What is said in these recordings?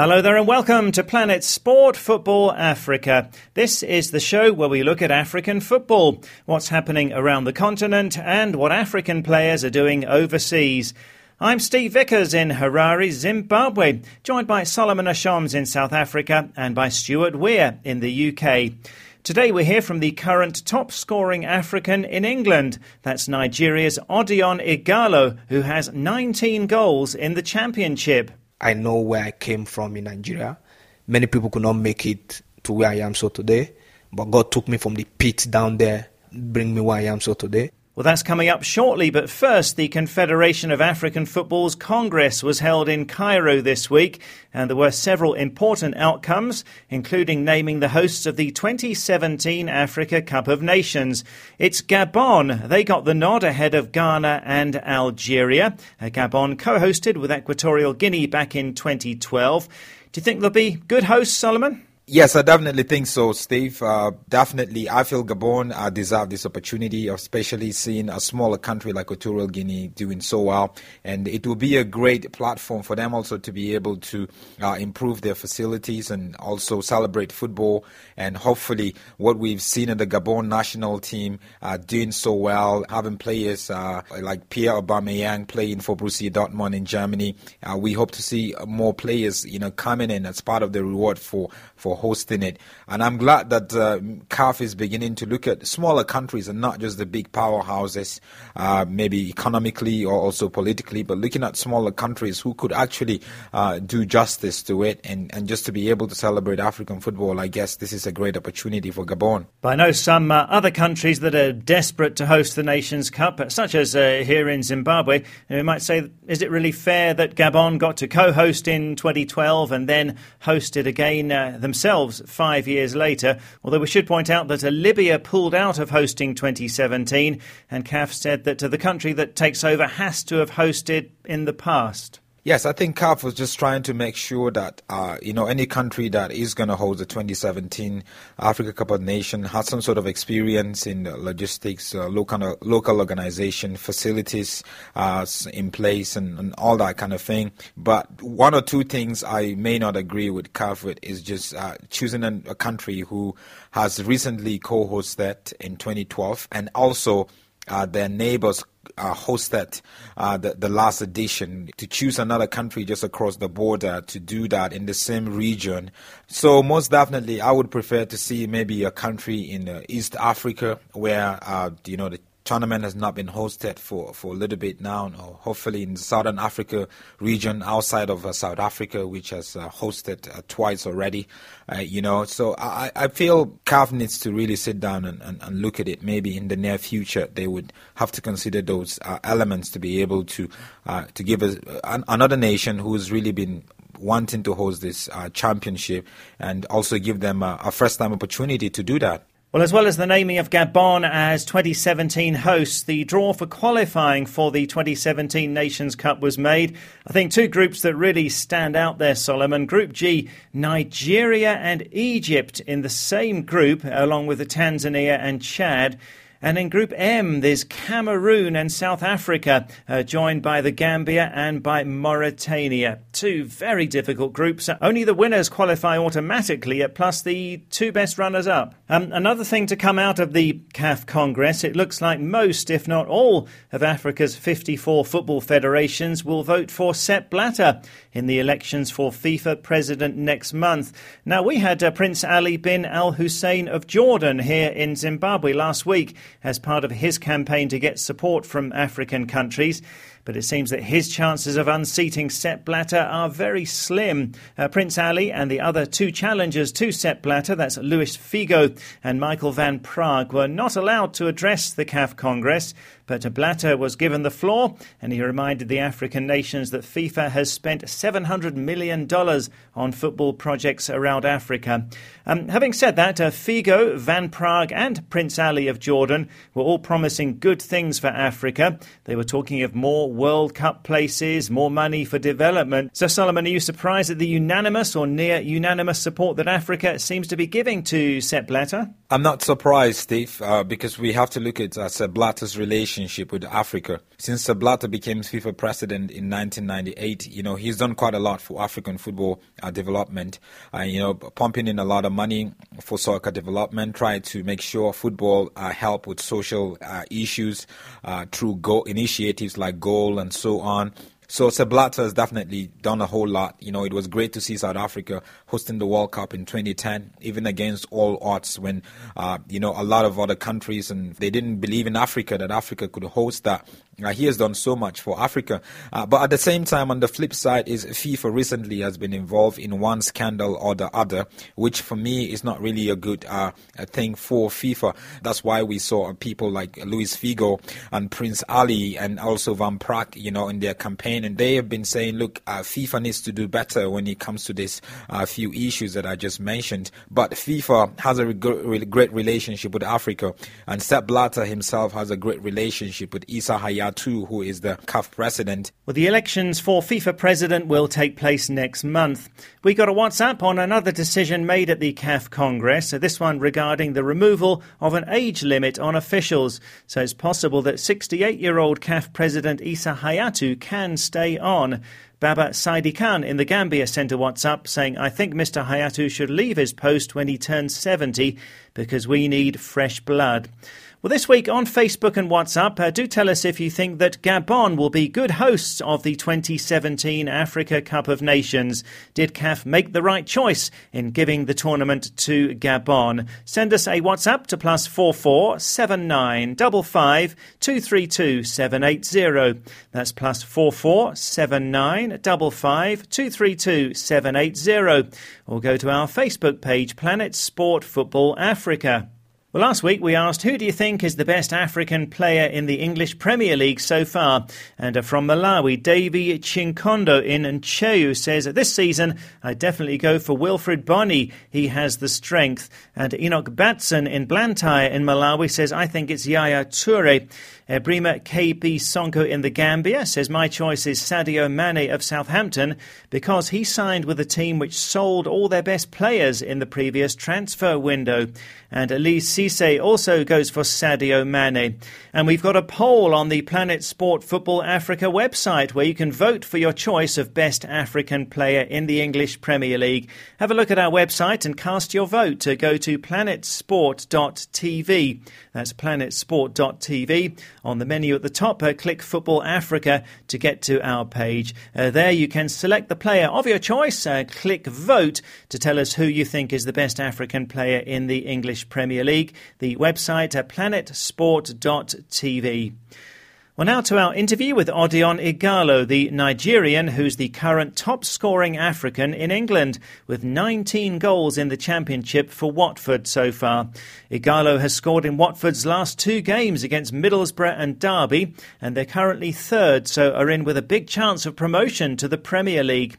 Hello there and welcome to Planet Sport Football Africa. This is the show where we look at African football, what's happening around the continent, and what African players are doing overseas. I'm Steve Vickers in Harare, Zimbabwe, joined by Solomon Ashoms in South Africa and by Stuart Weir in the UK. Today we hear from the current top scoring African in England. That's Nigeria's Odion Ighalo, who has 19 goals in the championship. I know where I came from in Nigeria. Many people could not make it to where I am so today, but God took me from the pit down there, bring me where I am so today. Well, that's coming up shortly, but first, the Confederation of African Football's Congress was held in Cairo this week, and there were several important outcomes, including naming the hosts of the 2017 Africa Cup of Nations. It's Gabon. They got the nod ahead of Ghana and Algeria. Uh, Gabon co hosted with Equatorial Guinea back in 2012. Do you think they'll be good hosts, Solomon? Yes, I definitely think so, Steve. Uh, definitely, I feel Gabon uh, deserve this opportunity, especially seeing a smaller country like Equatorial Guinea doing so well. And it will be a great platform for them also to be able to uh, improve their facilities and also celebrate football. And hopefully, what we've seen in the Gabon national team uh, doing so well, having players uh, like Pierre Aubameyang playing for Borussia Dortmund in Germany, uh, we hope to see more players, you know, coming in as part of the reward for for hosting it. And I'm glad that uh, CAF is beginning to look at smaller countries and not just the big powerhouses, uh, maybe economically or also politically, but looking at smaller countries who could actually uh, do justice to it and, and just to be able to celebrate African football. I guess this is a great opportunity for Gabon. But I know some uh, other countries that are desperate to host the Nations Cup, such as uh, here in Zimbabwe. And we might say, is it really fair that Gabon got to co host in 2012 and then host it again uh, themselves? Themselves five years later. Although we should point out that Libya pulled out of hosting 2017, and CAF said that the country that takes over has to have hosted in the past. Yes, I think CAF was just trying to make sure that uh, you know any country that is going to host the 2017 Africa Cup of Nations has some sort of experience in logistics, uh, local local organization, facilities uh, in place, and, and, all that kind of thing. But one or two things I may not agree with CAF with is just uh, choosing a, a country who has recently co-hosted in 2012 and also uh, their neighbors uh, hosted uh, the, the last edition to choose another country just across the border to do that in the same region. So most definitely, I would prefer to see maybe a country in uh, East Africa where uh, you know the tournament has not been hosted for, for a little bit now, or hopefully in the Southern Africa region outside of uh, South Africa, which has uh, hosted uh, twice already. Uh, you know, so I, I feel CAF needs to really sit down and, and, and, look at it. Maybe in the near future, they would have to consider those uh, elements to be able to uh, to give us an, another nation who's really been wanting to host this championship and also give them a, a first time opportunity to do that. Well, as well as the naming of Gabon as 2017 hosts, the draw for qualifying for the 2017 Nations Cup was made. I think two groups that really stand out there, Solomon. Group G, Nigeria and Egypt in the same group, along with the Tanzania and Chad. And in Group M, there's Cameroon and South Africa, uh, joined by the Gambia and by Mauritania. Two very difficult groups. Only the winners qualify automatically, plus the two best runners up. Um, another thing to come out of the CAF Congress, it looks like most, if not all, of Africa's 54 football federations will vote for Sepp Blatter in the elections for FIFA president next month. Now, we had uh, Prince Ali bin Al Hussein of Jordan here in Zimbabwe last week as part of his campaign to get support from African countries but it seems that his chances of unseating Sepp Blatter are very slim. Uh, Prince Ali and the other two challengers to Sepp Blatter, that's Luis Figo and Michael van Praag, were not allowed to address the CAF Congress, but Blatter was given the floor and he reminded the African nations that FIFA has spent $700 million on football projects around Africa. Um, having said that, uh, Figo, Van Praag, and Prince Ali of Jordan were all promising good things for Africa. They were talking of more World Cup places, more money for development. So, Solomon, are you surprised at the unanimous or near unanimous support that Africa seems to be giving to Sepp Blatter? I'm not surprised, Steve, uh, because we have to look at uh, Sepp Blatter's relationship with Africa. Since Sepp Blatter became FIFA president in 1998, you know, he's done quite a lot for African football uh, development. Uh, you know, pumping in a lot of money for soccer development, trying to make sure football uh, help with social uh, issues through initiatives like goal and so on. So Sepp Blatter has definitely done a whole lot. You know, it was great to see South Africa hosting the World Cup in 2010, even against all odds when, uh, you know, a lot of other countries and they didn't believe in Africa that Africa could host that. Uh, he has done so much for Africa. Uh, but at the same time, on the flip side, is FIFA recently has been involved in one scandal or the other, which for me is not really a good uh, thing for FIFA. That's why we saw people like Luis Figo and Prince Ali and also Van Praag, you know, in their campaign, and they have been saying, look, uh, FIFA needs to do better when it comes to this uh, few issues that I just mentioned. But FIFA has a re- great relationship with Africa, and Sepp Blatter himself has a great relationship with Issa Hayat who is the CAF president. Well, the elections for FIFA president will take place next month. We got a WhatsApp on another decision made at the CAF Congress, so this one regarding the removal of an age limit on officials. So it's possible that 68 year old CAF president Issa Hayatou can stay on. Baba Saidi Khan in the Gambia sent a WhatsApp saying, I think Mr. Hayatou should leave his post when he turns 70 because we need fresh blood. Well, this week on Facebook and WhatsApp, uh, do tell us if you think that Gabon will be good hosts of the 2017 Africa Cup of Nations. Did CAF make the right choice in giving the tournament to Gabon? Send us a WhatsApp to plus four four seven nine double five two three two seven eight zero. That's plus four four seven nine double five two three two seven eight zero. Or go to our Facebook page, Planet Sport Football Africa. Well, last week we asked who do you think is the best African player in the English Premier League so far? And uh, from Malawi, Davy Chinkondo in Ntcheu says this season I definitely go for Wilfried Bony. He has the strength. And Enoch Batson in Blantyre in Malawi says I think it's Yaya Toure. Uh, Brima KB Sonko in the Gambia says, My choice is Sadio Mane of Southampton because he signed with a team which sold all their best players in the previous transfer window. And Elise Cisse also goes for Sadio Mane. And we've got a poll on the Planet Sport Football Africa website where you can vote for your choice of best African player in the English Premier League. Have a look at our website and cast your vote to go to planetsport.tv. That's planetsport.tv. On the menu at the top, uh, click Football Africa to get to our page. Uh, there you can select the player of your choice, uh, click Vote to tell us who you think is the best African player in the English Premier League. The website at planetsport.tv. Well, now to our interview with Odion Ighalo, the Nigerian who's the current top scoring African in England, with 19 goals in the Championship for Watford so far. Ighalo has scored in Watford's last two games against Middlesbrough and Derby, and they're currently third, so are in with a big chance of promotion to the Premier League.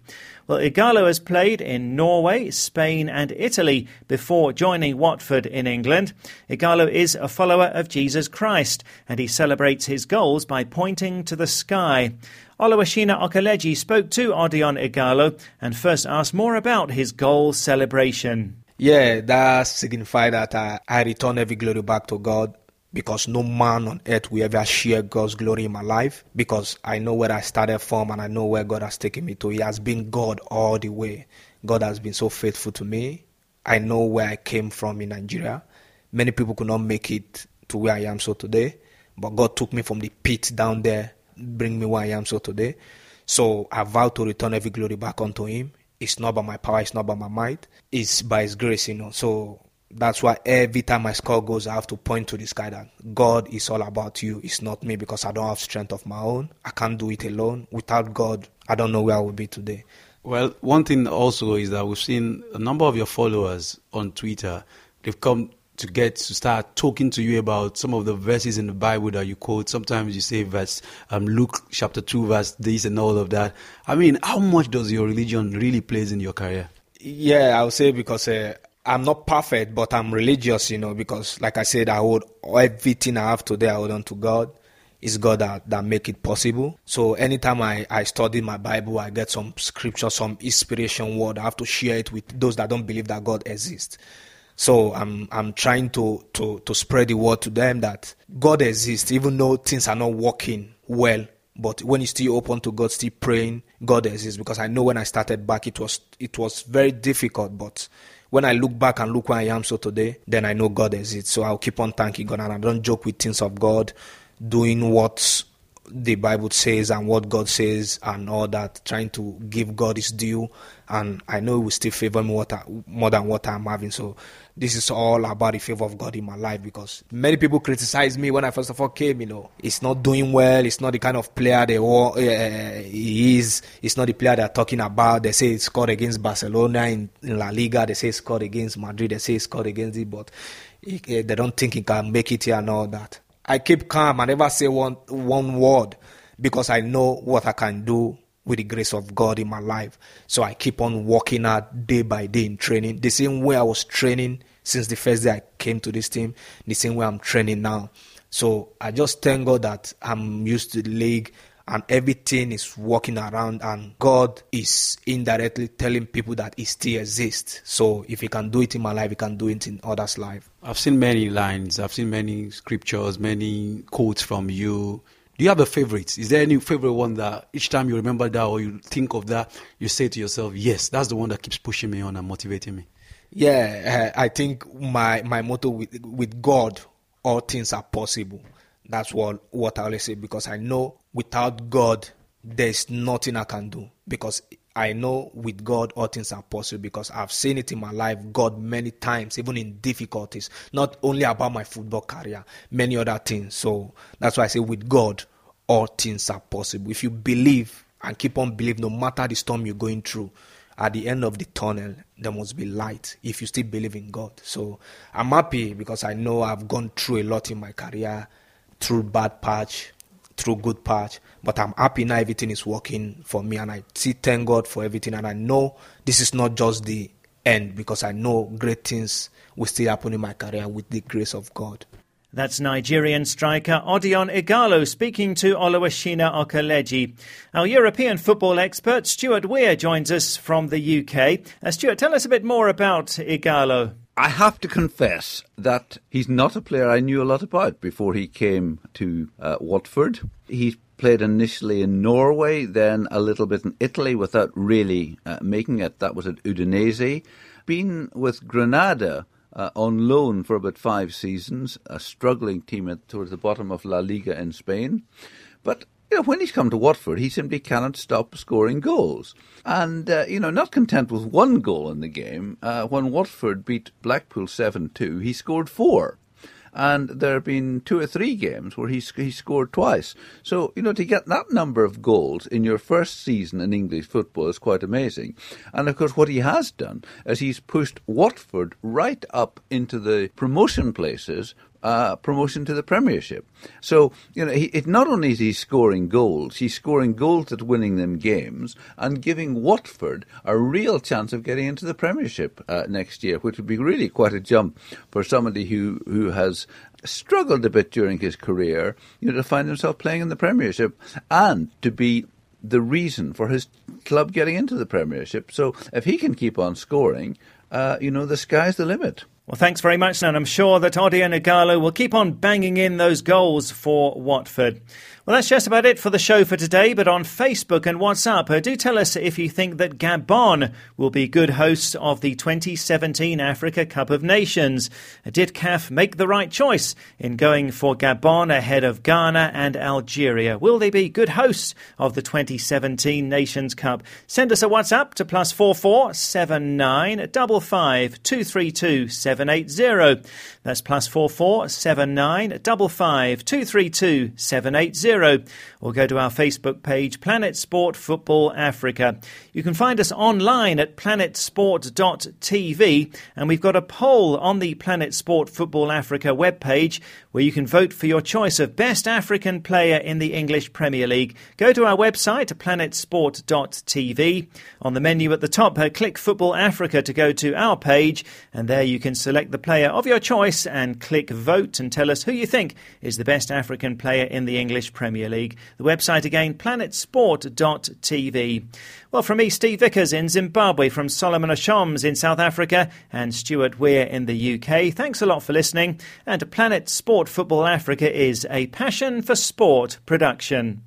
Well, Ighalo has played in Norway, Spain, and Italy before joining Watford in England. Ighalo is a follower of Jesus Christ, and he celebrates his goals by pointing to the sky. Oluwashina Okeleji spoke to Odion Ighalo and first asked more about his goal celebration. Yeah, that signifies that I, I return every glory back to God because no man on earth will ever share God's glory in my life because I know where I started from and I know where God has taken me to. He has been God all the way. God has been so faithful to me. I know where I came from in Nigeria. Many people could not make it to where I am so today, but God took me from the pit down there, bring me where I am so today. So I vow to return every glory back unto Him. It's not by my power, it's not by my might, it's by His grace, you know. So that's why every time my score goes, I have to point to the sky that God is all about you. It's not me because I don't have strength of my own. I can't do it alone. Without God, I don't know where I would be today. Well, one thing also is that we've seen a number of your followers on Twitter. They've come to get to start talking to you about some of the verses in the Bible that you quote. Sometimes you say verse um, Luke chapter two, verse this, and all of that. I mean, how much does your religion really plays in your career? Yeah, I would say because uh, I'm not perfect, but I'm religious, you know, because like I said, I hold everything I have today, I hold on to God. It's God that, that make it possible. So anytime I, I study my Bible, I get some scripture, some inspiration word. I have to share it with those that don't believe that God exists. So I'm I'm trying to, to, to spread the word to them that God exists, even though things are not working well. But when you still open to God, still praying, God exists. Because I know when I started back, it was it was very difficult. But when I look back and look where I am so today, then I know God exists. So I'll keep on thanking God, and I don't joke with things of God, doing what the Bible says and what God says and all that, trying to give God his due. And I know He will still favor me what I, more than what I'm having. So this is all about the favor of God in my life because many people criticize me when I first of all came. You know, it's not doing well. It's not the kind of player they uh, he is. It's not the player they're talking about. They say he scored against Barcelona in, in La Liga. They say he scored against Madrid. They say he scored against it, but he, they don't think he can make it here and all that. I keep calm. I never say one one word because I know what I can do with the grace of God in my life. So I keep on working out day by day in training. The same way I was training since the first day I came to this team, the same way I'm training now. So I just thank God that I'm used to the league and everything is working around and God is indirectly telling people that he still exists. So if he can do it in my life, he can do it in others' life. I've seen many lines, I've seen many scriptures, many quotes from you. Do you have a favorite? Is there any favorite one that each time you remember that or you think of that, you say to yourself, yes, that's the one that keeps pushing me on and motivating me? Yeah, eh, I think my, my motto with, with God, all things are possible. That's what, what I always say because I know without God, there's nothing I can do because I know with God all things are possible because I've seen it in my life, God many times, even in difficulties, not only about my football career, many other things. So that's why I say with God, all things are possible. If you believe and keep on believing, no matter the storm you're going through, at the end of the tunnel, there must be light if you still believe in God. So I'm happy because I know I've gone through a lot in my career through bad patch, through good patch. But I'm happy now everything is working for me, and I see thank God for everything. And I know this is not just the end because I know great things will still happen in my career with the grace of God. That's Nigerian striker Odion Ighalo speaking to Oluwashina Okeleji. Our European football expert Stuart Weir joins us from the UK. Uh, Stuart, tell us a bit more about Ighalo. I have to confess that he's not a player I knew a lot about before he came to uh, Watford. He played initially in Norway, then a little bit in Italy without really uh, making it. That was at Udinese. Been with Granada uh, on loan for about five seasons, a struggling team at, towards the bottom of La Liga in Spain. But you know, when he's come to Watford, he simply cannot stop scoring goals. And, uh, you know, not content with one goal in the game, uh, when Watford beat Blackpool 7 2, he scored four and there have been two or three games where he he scored twice. So you know to get that number of goals in your first season in English football is quite amazing. And of course, what he has done is he's pushed Watford right up into the promotion places uh, promotion to the Premiership. So, you know, he, it not only is he scoring goals, he's scoring goals at winning them games and giving Watford a real chance of getting into the Premiership uh, next year, which would be really quite a jump for somebody who, who has struggled a bit during his career, you know, to find himself playing in the Premiership and to be the reason for his club getting into the Premiership. So if he can keep on scoring, uh, you know, the sky's the limit. Well, thanks very much, and I'm sure that Odion Ighalo will keep on banging in those goals for Watford. Well, that's just about it for the show for today. But on Facebook and WhatsApp, uh, do tell us if you think that Gabon will be good hosts of the 2017 Africa Cup of Nations. Uh, did CAF make the right choice in going for Gabon ahead of Ghana and Algeria? Will they be good hosts of the 2017 Nations Cup? Send us a WhatsApp to plus four four seven nine double five two three two seven eight zero. That's plus four four seven nine double five two three two seven eight zero or go to our Facebook page, Planet Sport Football Africa. You can find us online at planetsport.tv, and we've got a poll on the Planet Sport Football Africa webpage where you can vote for your choice of best African player in the English Premier League. Go to our website, planetsport.tv. On the menu at the top, uh, click Football Africa to go to our page, and there you can select the player of your choice and click vote and tell us who you think is the best African player in the English Premier Premier League. The website again, planetsport.tv. Well, from me, Steve Vickers in Zimbabwe, from Solomon Ashoms in South Africa, and Stuart Weir in the UK. Thanks a lot for listening. And Planet Sport Football Africa is a passion for sport production.